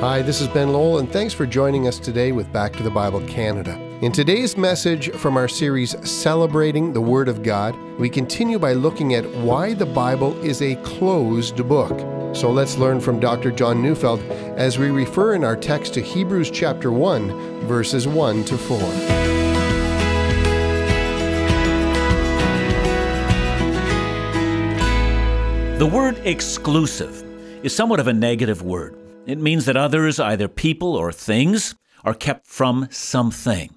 Hi, this is Ben Lowell, and thanks for joining us today with Back to the Bible Canada. In today's message from our series Celebrating the Word of God, we continue by looking at why the Bible is a closed book. So let's learn from Dr. John Neufeld as we refer in our text to Hebrews chapter 1, verses 1 to 4. The word exclusive is somewhat of a negative word. It means that others, either people or things, are kept from something.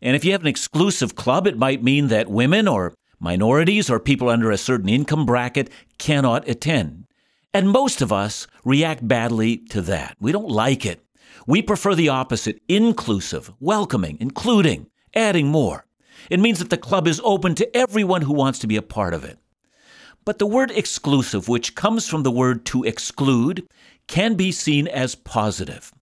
And if you have an exclusive club, it might mean that women or minorities or people under a certain income bracket cannot attend. And most of us react badly to that. We don't like it. We prefer the opposite inclusive, welcoming, including, adding more. It means that the club is open to everyone who wants to be a part of it. But the word exclusive, which comes from the word to exclude, can be seen as positive.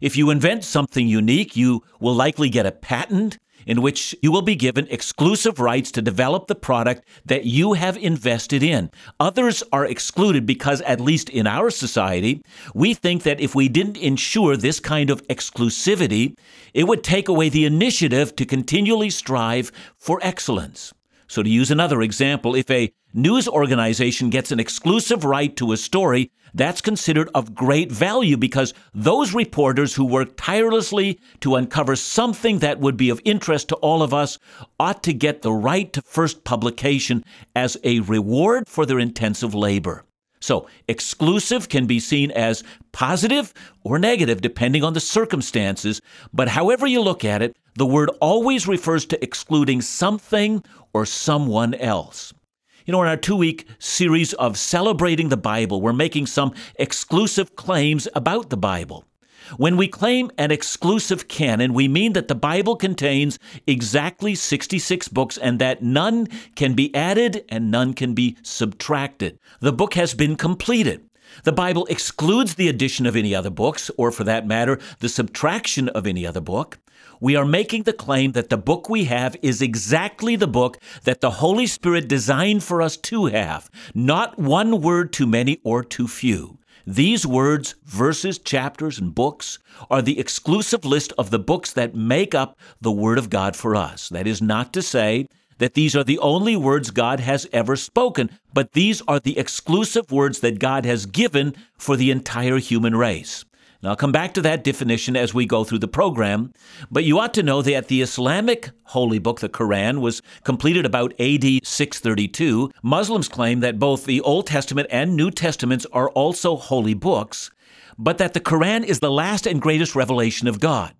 If you invent something unique, you will likely get a patent in which you will be given exclusive rights to develop the product that you have invested in. Others are excluded because, at least in our society, we think that if we didn't ensure this kind of exclusivity, it would take away the initiative to continually strive for excellence. So, to use another example, if a news organization gets an exclusive right to a story, that's considered of great value because those reporters who work tirelessly to uncover something that would be of interest to all of us ought to get the right to first publication as a reward for their intensive labor. So, exclusive can be seen as positive or negative depending on the circumstances, but however you look at it, the word always refers to excluding something or someone else. You know, in our two week series of celebrating the Bible, we're making some exclusive claims about the Bible. When we claim an exclusive canon, we mean that the Bible contains exactly 66 books and that none can be added and none can be subtracted. The book has been completed. The Bible excludes the addition of any other books, or for that matter, the subtraction of any other book. We are making the claim that the book we have is exactly the book that the Holy Spirit designed for us to have, not one word too many or too few. These words, verses, chapters, and books are the exclusive list of the books that make up the Word of God for us. That is not to say that these are the only words God has ever spoken, but these are the exclusive words that God has given for the entire human race. And I'll come back to that definition as we go through the program, but you ought to know that the Islamic holy book, the Quran, was completed about AD 632. Muslims claim that both the Old Testament and New Testaments are also holy books, but that the Quran is the last and greatest revelation of God.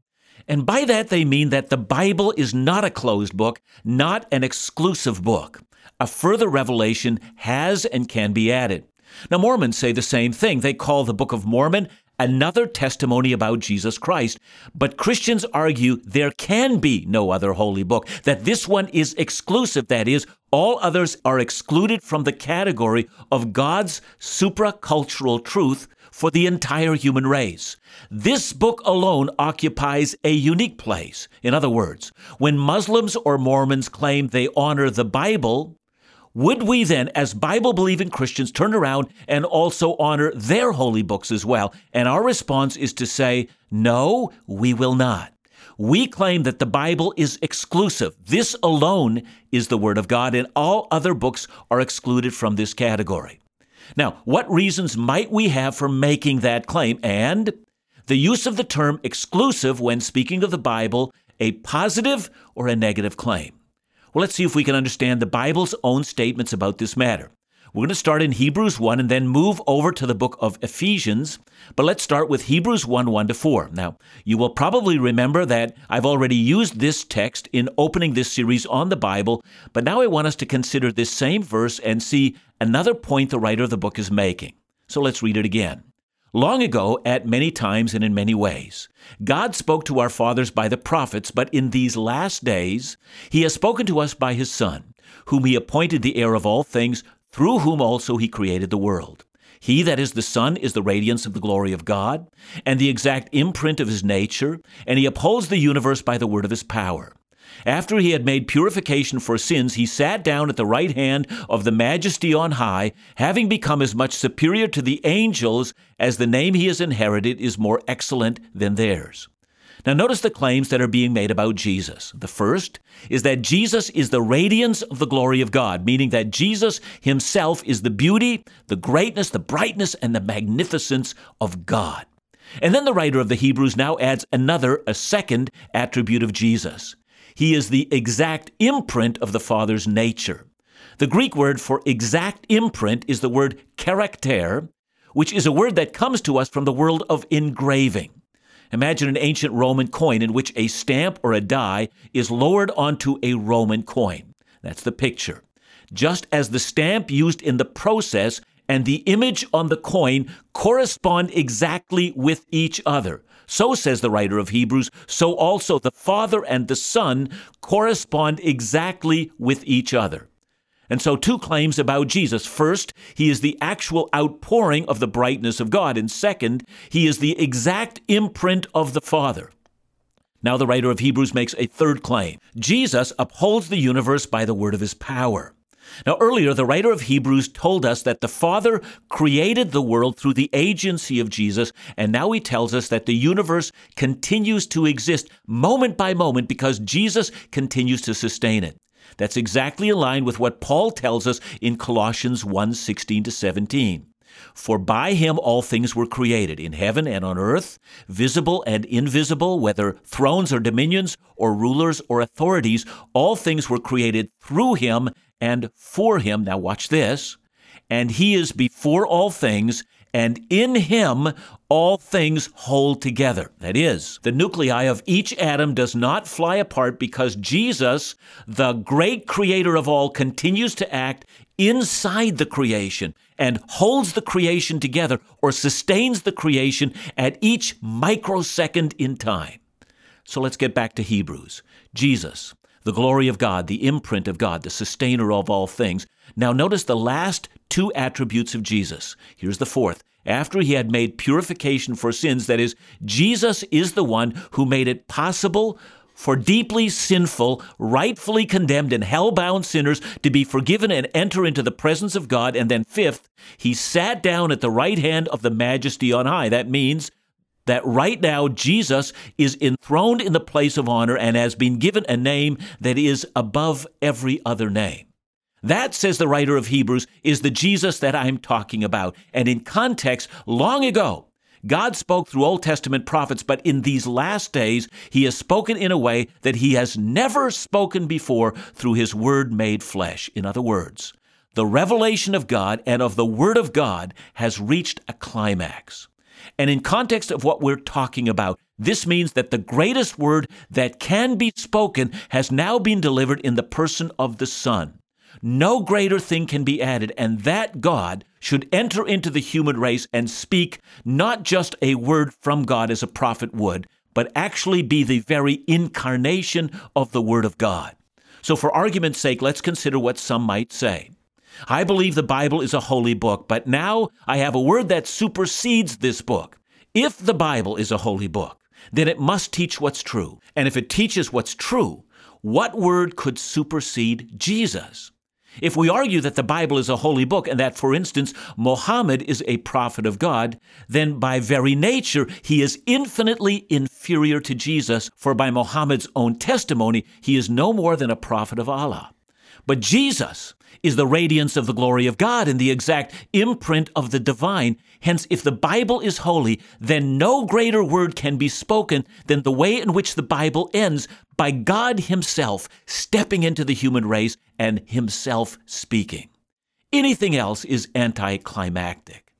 And by that, they mean that the Bible is not a closed book, not an exclusive book. A further revelation has and can be added. Now, Mormons say the same thing. They call the Book of Mormon another testimony about Jesus Christ. But Christians argue there can be no other holy book, that this one is exclusive. That is, all others are excluded from the category of God's supracultural truth for the entire human race. This book alone occupies a unique place. In other words, when Muslims or Mormons claim they honor the Bible, would we then, as Bible believing Christians, turn around and also honor their holy books as well? And our response is to say, no, we will not. We claim that the Bible is exclusive. This alone is the Word of God, and all other books are excluded from this category. Now, what reasons might we have for making that claim? And the use of the term exclusive when speaking of the Bible, a positive or a negative claim? Well, let's see if we can understand the Bible's own statements about this matter. We're going to start in Hebrews 1 and then move over to the book of Ephesians. But let's start with Hebrews 1 1 to 4. Now, you will probably remember that I've already used this text in opening this series on the Bible, but now I want us to consider this same verse and see another point the writer of the book is making. So let's read it again. Long ago, at many times and in many ways, God spoke to our fathers by the prophets, but in these last days, He has spoken to us by His Son, whom He appointed the heir of all things, through whom also He created the world. He that is the Son is the radiance of the glory of God, and the exact imprint of His nature, and He upholds the universe by the word of His power. After he had made purification for sins, he sat down at the right hand of the majesty on high, having become as much superior to the angels as the name he has inherited is more excellent than theirs. Now, notice the claims that are being made about Jesus. The first is that Jesus is the radiance of the glory of God, meaning that Jesus himself is the beauty, the greatness, the brightness, and the magnificence of God. And then the writer of the Hebrews now adds another, a second attribute of Jesus. He is the exact imprint of the Father's nature. The Greek word for exact imprint is the word character, which is a word that comes to us from the world of engraving. Imagine an ancient Roman coin in which a stamp or a die is lowered onto a Roman coin. That's the picture. Just as the stamp used in the process and the image on the coin correspond exactly with each other. So says the writer of Hebrews, so also the Father and the Son correspond exactly with each other. And so, two claims about Jesus. First, he is the actual outpouring of the brightness of God. And second, he is the exact imprint of the Father. Now, the writer of Hebrews makes a third claim Jesus upholds the universe by the word of his power. Now, earlier, the writer of Hebrews told us that the Father created the world through the agency of Jesus, and now he tells us that the universe continues to exist moment by moment because Jesus continues to sustain it. That's exactly aligned with what Paul tells us in Colossians 1 16 to 17. For by him all things were created, in heaven and on earth, visible and invisible, whether thrones or dominions, or rulers or authorities, all things were created through him and for him. Now, watch this. And he is before all things, and in him all things hold together. That is, the nuclei of each atom does not fly apart because Jesus, the great creator of all, continues to act inside the creation and holds the creation together or sustains the creation at each microsecond in time. So let's get back to Hebrews. Jesus, the glory of God, the imprint of God, the sustainer of all things. Now, notice the last two attributes of Jesus. Here's the fourth. After he had made purification for sins, that is, Jesus is the one who made it possible for deeply sinful, rightfully condemned, and hell bound sinners to be forgiven and enter into the presence of God. And then, fifth, he sat down at the right hand of the majesty on high. That means that right now Jesus is enthroned in the place of honor and has been given a name that is above every other name. That, says the writer of Hebrews, is the Jesus that I'm talking about. And in context, long ago, God spoke through Old Testament prophets, but in these last days, He has spoken in a way that He has never spoken before through His Word made flesh. In other words, the revelation of God and of the Word of God has reached a climax. And in context of what we're talking about, this means that the greatest word that can be spoken has now been delivered in the person of the Son. No greater thing can be added, and that God should enter into the human race and speak not just a word from God as a prophet would, but actually be the very incarnation of the Word of God. So, for argument's sake, let's consider what some might say. I believe the Bible is a holy book, but now I have a word that supersedes this book. If the Bible is a holy book, then it must teach what's true. And if it teaches what's true, what word could supersede Jesus? If we argue that the Bible is a holy book and that, for instance, Mohammed is a prophet of God, then by very nature he is infinitely inferior to Jesus, for by Mohammed's own testimony, he is no more than a prophet of Allah. But Jesus is the radiance of the glory of God and the exact imprint of the divine. Hence, if the Bible is holy, then no greater word can be spoken than the way in which the Bible ends by God Himself stepping into the human race and Himself speaking. Anything else is anticlimactic.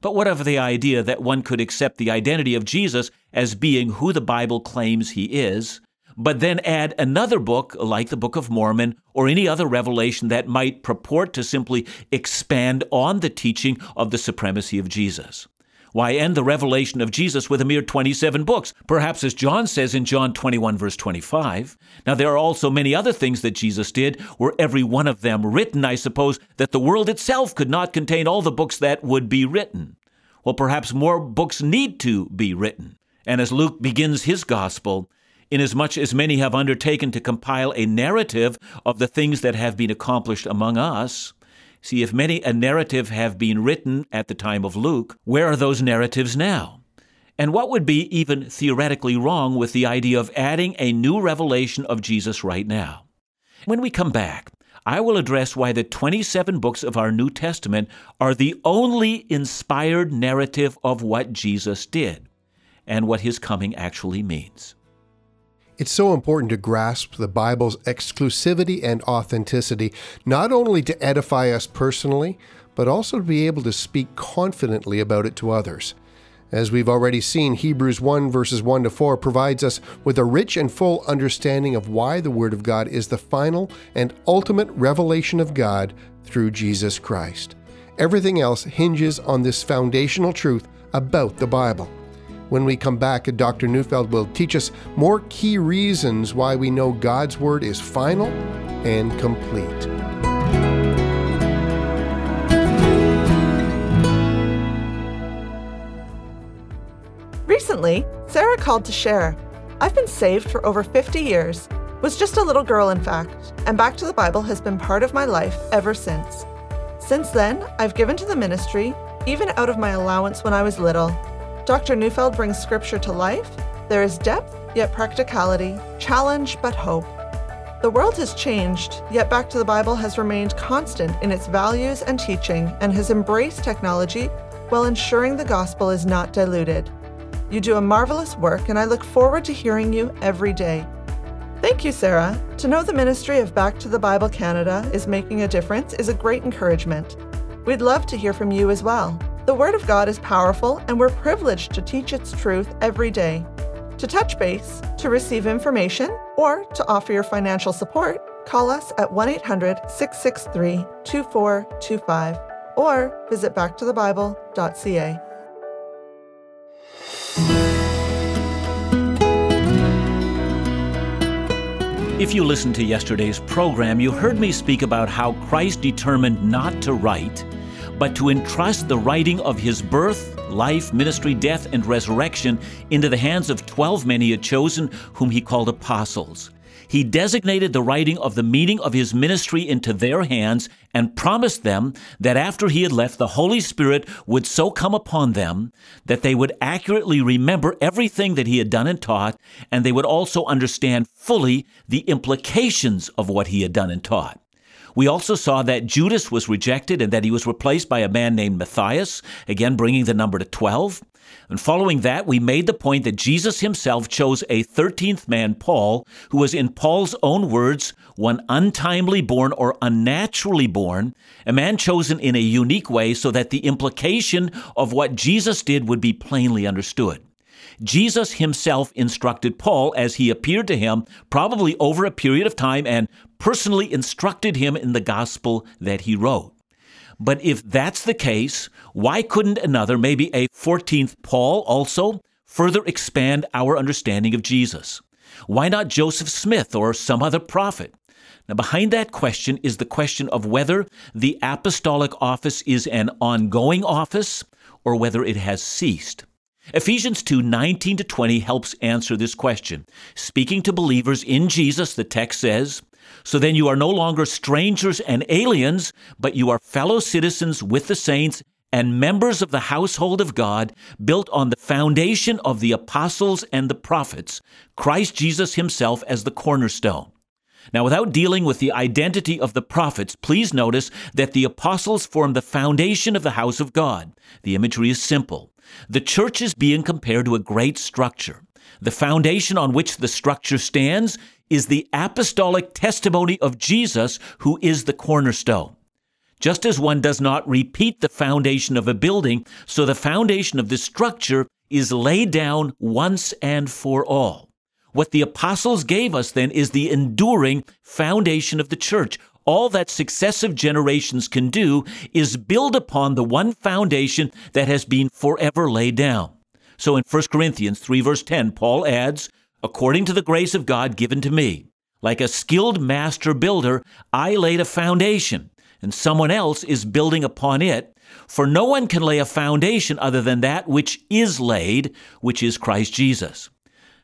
But what of the idea that one could accept the identity of Jesus as being who the Bible claims He is? but then add another book like the Book of Mormon or any other revelation that might purport to simply expand on the teaching of the supremacy of Jesus. Why end the revelation of Jesus with a mere 27 books? Perhaps as John says in John 21, verse 25. Now, there are also many other things that Jesus did, were every one of them written, I suppose, that the world itself could not contain all the books that would be written. Well, perhaps more books need to be written. And as Luke begins his gospel, inasmuch as many have undertaken to compile a narrative of the things that have been accomplished among us. See, if many a narrative have been written at the time of Luke, where are those narratives now? And what would be even theoretically wrong with the idea of adding a new revelation of Jesus right now? When we come back, I will address why the 27 books of our New Testament are the only inspired narrative of what Jesus did and what his coming actually means. It's so important to grasp the Bible's exclusivity and authenticity, not only to edify us personally, but also to be able to speak confidently about it to others. As we've already seen, Hebrews 1 verses 1 to 4 provides us with a rich and full understanding of why the Word of God is the final and ultimate revelation of God through Jesus Christ. Everything else hinges on this foundational truth about the Bible. When we come back, Dr. Neufeld will teach us more key reasons why we know God's Word is final and complete. Recently, Sarah called to share. I've been saved for over 50 years, was just a little girl, in fact, and Back to the Bible has been part of my life ever since. Since then, I've given to the ministry, even out of my allowance when I was little. Dr. Neufeld brings scripture to life. There is depth, yet practicality, challenge, but hope. The world has changed, yet Back to the Bible has remained constant in its values and teaching and has embraced technology while ensuring the gospel is not diluted. You do a marvelous work, and I look forward to hearing you every day. Thank you, Sarah. To know the ministry of Back to the Bible Canada is making a difference is a great encouragement. We'd love to hear from you as well. The Word of God is powerful, and we're privileged to teach its truth every day. To touch base, to receive information, or to offer your financial support, call us at 1 800 663 2425 or visit backtothebible.ca. If you listened to yesterday's program, you heard me speak about how Christ determined not to write but to entrust the writing of his birth, life, ministry, death, and resurrection into the hands of twelve men he had chosen, whom he called apostles. He designated the writing of the meaning of his ministry into their hands and promised them that after he had left, the Holy Spirit would so come upon them that they would accurately remember everything that he had done and taught, and they would also understand fully the implications of what he had done and taught. We also saw that Judas was rejected and that he was replaced by a man named Matthias, again bringing the number to 12. And following that, we made the point that Jesus himself chose a 13th man, Paul, who was, in Paul's own words, one untimely born or unnaturally born, a man chosen in a unique way so that the implication of what Jesus did would be plainly understood. Jesus himself instructed Paul as he appeared to him, probably over a period of time, and personally instructed him in the gospel that he wrote. But if that's the case, why couldn't another, maybe a 14th Paul also, further expand our understanding of Jesus? Why not Joseph Smith or some other prophet? Now, behind that question is the question of whether the apostolic office is an ongoing office or whether it has ceased. Ephesians 2 19 to 20 helps answer this question. Speaking to believers in Jesus, the text says, So then you are no longer strangers and aliens, but you are fellow citizens with the saints and members of the household of God, built on the foundation of the apostles and the prophets, Christ Jesus himself as the cornerstone. Now, without dealing with the identity of the prophets, please notice that the apostles form the foundation of the house of God. The imagery is simple. The church is being compared to a great structure. The foundation on which the structure stands is the apostolic testimony of Jesus, who is the cornerstone. Just as one does not repeat the foundation of a building, so the foundation of the structure is laid down once and for all. What the apostles gave us then is the enduring foundation of the church. All that successive generations can do is build upon the one foundation that has been forever laid down. So in 1 Corinthians 3, verse 10, Paul adds, According to the grace of God given to me, like a skilled master builder, I laid a foundation, and someone else is building upon it. For no one can lay a foundation other than that which is laid, which is Christ Jesus.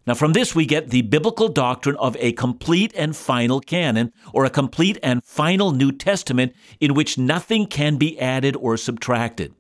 Now, from this, we get the biblical doctrine of a complete and final canon, or a complete and final New Testament in which nothing can be added or subtracted.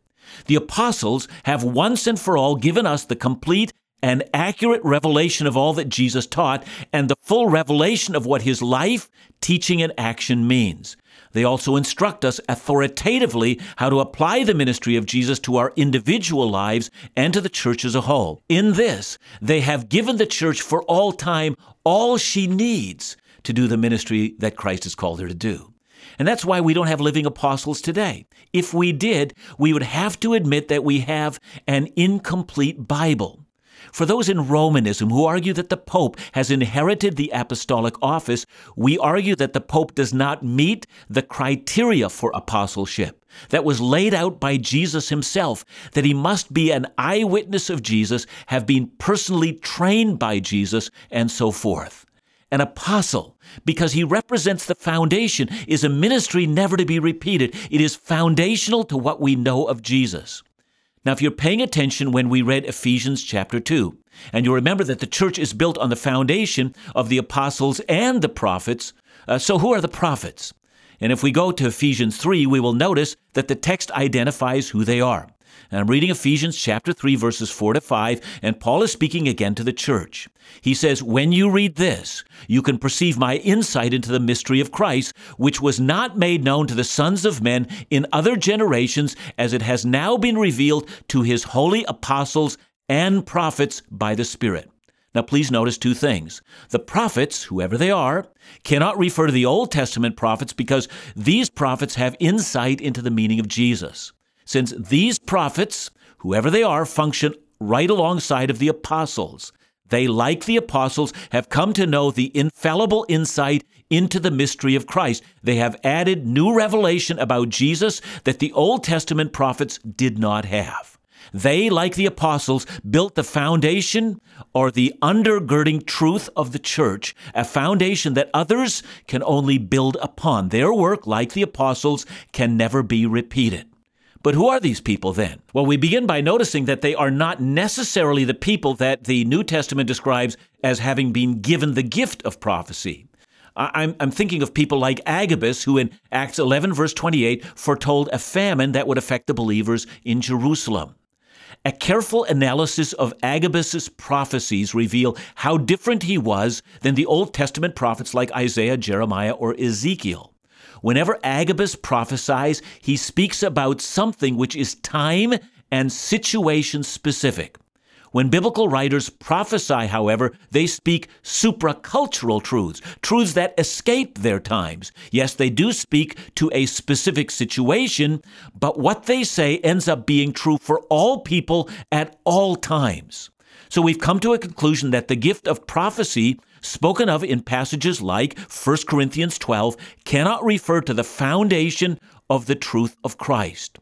The apostles have once and for all given us the complete and accurate revelation of all that Jesus taught and the full revelation of what his life, teaching, and action means. They also instruct us authoritatively how to apply the ministry of Jesus to our individual lives and to the church as a whole. In this, they have given the church for all time all she needs to do the ministry that Christ has called her to do. And that's why we don't have living apostles today. If we did, we would have to admit that we have an incomplete Bible. For those in Romanism who argue that the Pope has inherited the apostolic office, we argue that the Pope does not meet the criteria for apostleship that was laid out by Jesus himself, that he must be an eyewitness of Jesus, have been personally trained by Jesus, and so forth. An apostle, because he represents the foundation, is a ministry never to be repeated. It is foundational to what we know of Jesus. Now, if you're paying attention when we read Ephesians chapter 2, and you remember that the church is built on the foundation of the apostles and the prophets, uh, so who are the prophets? And if we go to Ephesians 3, we will notice that the text identifies who they are. And I'm reading Ephesians chapter 3, verses 4 to 5, and Paul is speaking again to the church. He says, When you read this, you can perceive my insight into the mystery of Christ, which was not made known to the sons of men in other generations, as it has now been revealed to his holy apostles and prophets by the Spirit. Now, please notice two things. The prophets, whoever they are, cannot refer to the Old Testament prophets because these prophets have insight into the meaning of Jesus since these prophets, whoever they are, function right alongside of the apostles. They, like the apostles, have come to know the infallible insight into the mystery of Christ. They have added new revelation about Jesus that the Old Testament prophets did not have. They, like the apostles, built the foundation or the undergirding truth of the church, a foundation that others can only build upon. Their work, like the apostles, can never be repeated. But who are these people then? Well, we begin by noticing that they are not necessarily the people that the New Testament describes as having been given the gift of prophecy. I'm, I'm, thinking of people like Agabus, who in Acts 11, verse 28, foretold a famine that would affect the believers in Jerusalem. A careful analysis of Agabus's prophecies reveal how different he was than the Old Testament prophets like Isaiah, Jeremiah, or Ezekiel. Whenever Agabus prophesies, he speaks about something which is time and situation specific. When biblical writers prophesy, however, they speak supracultural truths, truths that escape their times. Yes, they do speak to a specific situation, but what they say ends up being true for all people at all times. So we've come to a conclusion that the gift of prophecy spoken of in passages like 1 Corinthians 12 cannot refer to the foundation of the truth of Christ.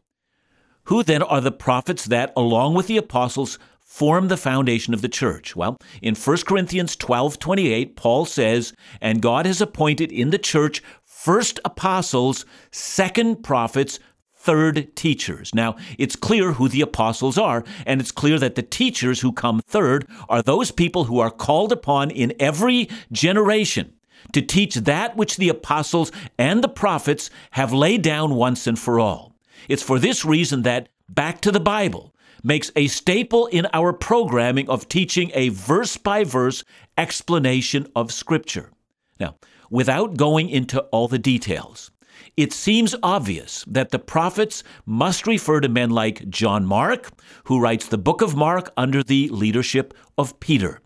Who then are the prophets that, along with the apostles, form the foundation of the church? Well, in 1 Corinthians 12 28, Paul says, And God has appointed in the church first apostles, second prophets, third teachers. Now, it's clear who the apostles are, and it's clear that the teachers who come third are those people who are called upon in every generation to teach that which the apostles and the prophets have laid down once and for all. It's for this reason that Back to the Bible makes a staple in our programming of teaching a verse by verse explanation of Scripture. Now, without going into all the details, it seems obvious that the prophets must refer to men like John Mark, who writes the book of Mark under the leadership of Peter.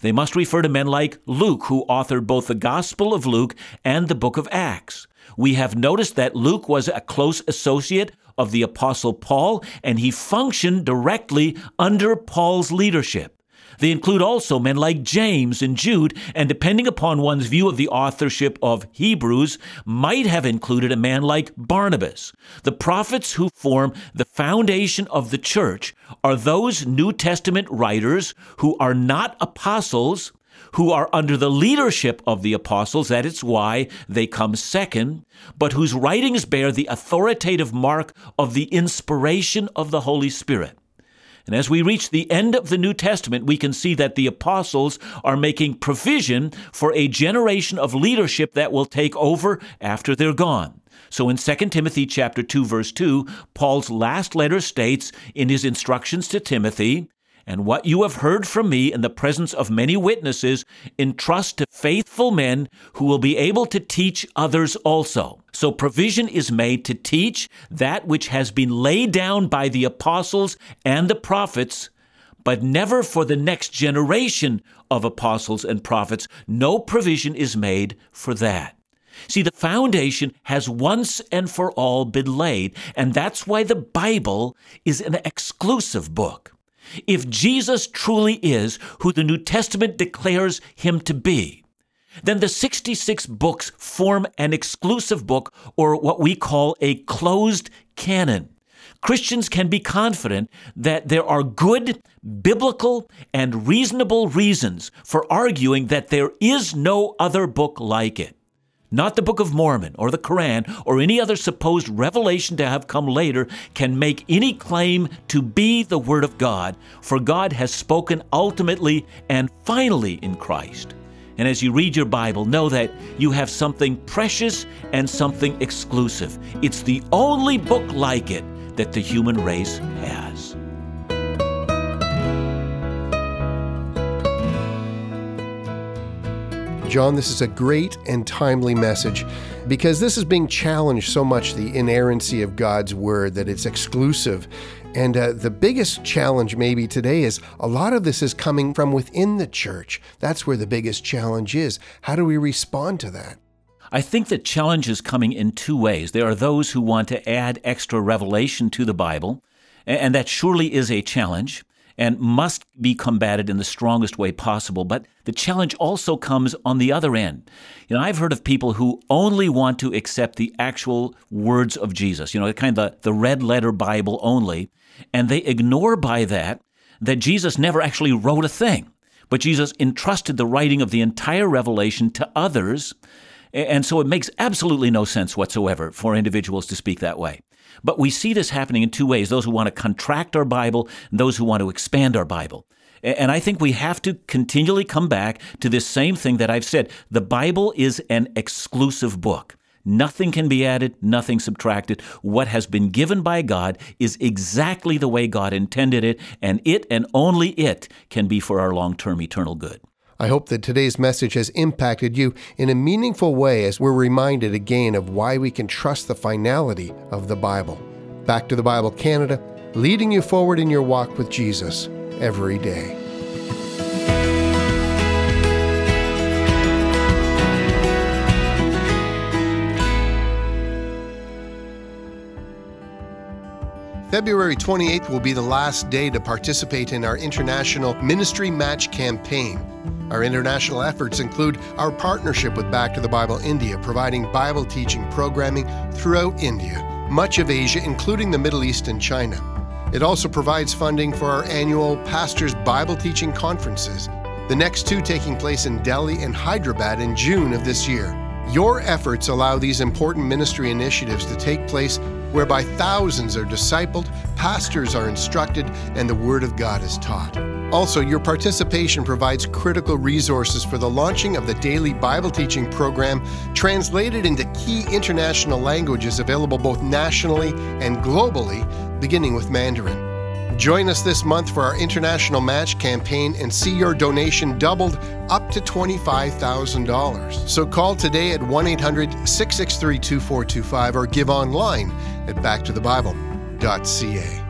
They must refer to men like Luke, who authored both the Gospel of Luke and the book of Acts. We have noticed that Luke was a close associate of the Apostle Paul, and he functioned directly under Paul's leadership. They include also men like James and Jude, and depending upon one's view of the authorship of Hebrews, might have included a man like Barnabas. The prophets who form the foundation of the church are those New Testament writers who are not apostles, who are under the leadership of the apostles, that is why they come second, but whose writings bear the authoritative mark of the inspiration of the Holy Spirit. And as we reach the end of the New Testament, we can see that the apostles are making provision for a generation of leadership that will take over after they're gone. So in 2 Timothy chapter 2 verse 2, Paul's last letter states in his instructions to Timothy, and what you have heard from me in the presence of many witnesses, entrust to faithful men who will be able to teach others also. So provision is made to teach that which has been laid down by the apostles and the prophets, but never for the next generation of apostles and prophets. No provision is made for that. See, the foundation has once and for all been laid, and that's why the Bible is an exclusive book. If Jesus truly is who the New Testament declares him to be, then the 66 books form an exclusive book or what we call a closed canon. Christians can be confident that there are good, biblical, and reasonable reasons for arguing that there is no other book like it not the Book of Mormon or the Quran or any other supposed revelation to have come later, can make any claim to be the Word of God, for God has spoken ultimately and finally in Christ. And as you read your Bible, know that you have something precious and something exclusive. It's the only book like it that the human race has. John, this is a great and timely message because this is being challenged so much the inerrancy of God's word that it's exclusive. And uh, the biggest challenge, maybe today, is a lot of this is coming from within the church. That's where the biggest challenge is. How do we respond to that? I think the challenge is coming in two ways. There are those who want to add extra revelation to the Bible, and that surely is a challenge and must be combated in the strongest way possible. But the challenge also comes on the other end. You know, I've heard of people who only want to accept the actual words of Jesus, you know, kind of the, the red letter Bible only, and they ignore by that that Jesus never actually wrote a thing, but Jesus entrusted the writing of the entire revelation to others. And so it makes absolutely no sense whatsoever for individuals to speak that way. But we see this happening in two ways those who want to contract our Bible and those who want to expand our Bible. And I think we have to continually come back to this same thing that I've said. The Bible is an exclusive book. Nothing can be added, nothing subtracted. What has been given by God is exactly the way God intended it, and it and only it can be for our long term eternal good. I hope that today's message has impacted you in a meaningful way as we're reminded again of why we can trust the finality of the Bible. Back to the Bible Canada, leading you forward in your walk with Jesus every day. February 28th will be the last day to participate in our international ministry match campaign. Our international efforts include our partnership with Back to the Bible India, providing Bible teaching programming throughout India, much of Asia, including the Middle East and China. It also provides funding for our annual Pastors Bible Teaching Conferences, the next two taking place in Delhi and Hyderabad in June of this year. Your efforts allow these important ministry initiatives to take place whereby thousands are discipled, pastors are instructed, and the Word of God is taught. Also, your participation provides critical resources for the launching of the daily Bible teaching program, translated into key international languages available both nationally and globally, beginning with Mandarin. Join us this month for our international match campaign and see your donation doubled up to $25,000. So call today at 1 800 663 2425 or give online at backtothebible.ca.